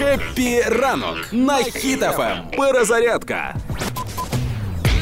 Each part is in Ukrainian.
Happy ранок на Хіт FM. Перезарядка.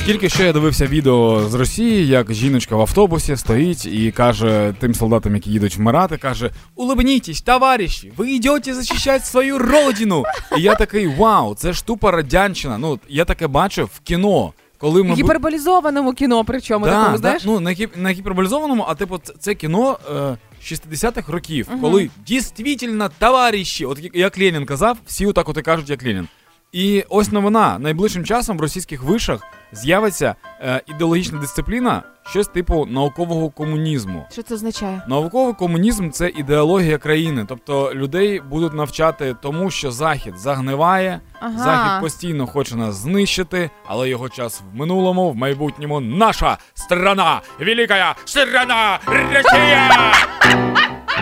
Тільки що я дивився відео з Росії, як жіночка в автобусі стоїть і каже тим солдатам, які їдуть вмирати, каже: Улыбнитесь, товариші, ви йдете захищати свою родину. І я такий вау, це ж тупа радянщина. Ну я таке бачив в кіно. Коли ми гіперболізованому кіно, причому да, такому, да, ну на гіп... на гіперболізованому, а типу, це, це кіно е, 60-х років, коли дійсно товариші, от як Ленін казав, всі отак от і кажуть, як Ленін. І ось новина. Найближчим часом в російських вишах з'явиться е, ідеологічна дисципліна, щось типу наукового комунізму. Що це означає? Науковий комунізм це ідеологія країни. Тобто людей будуть навчати тому, що Захід загниває, Ага. Захід постійно хоче нас знищити, але його час в минулому, в майбутньому наша страна, велика страна Росія!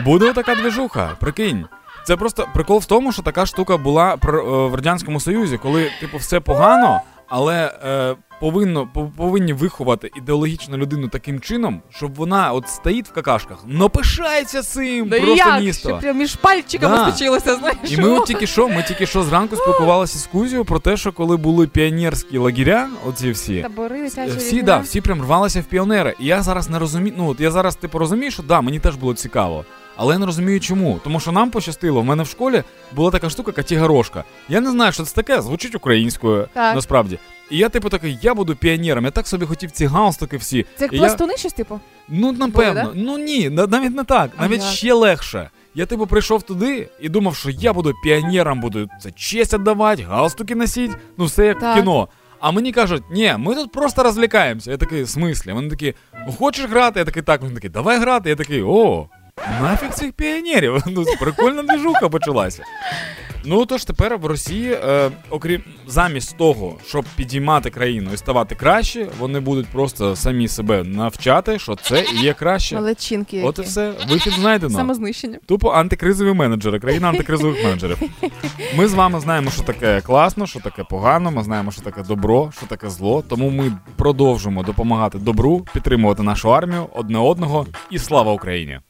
Буде така движуха, прикинь. Це просто прикол в тому, що така штука була е, в радянському союзі, коли типу все погано, але е, повинно пов- повинні виховати ідеологічну людину таким чином, щоб вона от стоїть в какашках, но пишається цим Да просто як? місто. Прям між пальчиками Да. сточилося, знаєш? І ми от тільки що, ми тільки що зранку спілкувалися з Кузією про те, що коли були піонерські лагеря, оці всі. Табори, Всі, да, всі прям рвалися в піонери. І я зараз не розумію. Ну от я зараз типу розумію, що да, мені теж було цікаво. Але я не розумію чому. Тому що нам пощастило. В мене в школі була така штука катігарошка. Я не знаю, що це таке, звучить українською Так. насправді. І я, типу, такий, я буду піонером. Я так собі хотів ці галстуки всі. Це як І я- щось, типу? Ну, напевно. да? Ну ні, навіть не так. А Навіть як? ще легше. Я типу прийшов туди і думав, що я буду піонером, буду це честь віддавати, галстуки носити, ну все як Так. в кіно. А мені кажуть, ні, ми тут просто розвлікаємося. Я такий, в смислі? Вони такі, ну хочеш грати? Я такий, так, вони такі, давай грати. Я такий, о, нафіг цих піонерів. Ну, прикольна движуха почалася. Ну тож тепер в Росії, е, окрім замість того, щоб підіймати країну і ставати краще, вони будуть просто самі себе навчати, що це і є краще. Молодчинки які. От і все. Вихід знайдено. Самознищення. Тупо антикризові менеджери, країна антикризових менеджерів. Ми з вами знаємо, що таке класно, що таке погано. Ми знаємо, що таке добро, що таке зло. Тому ми продовжимо допомагати добру, підтримувати нашу армію, одне одного і слава Україні!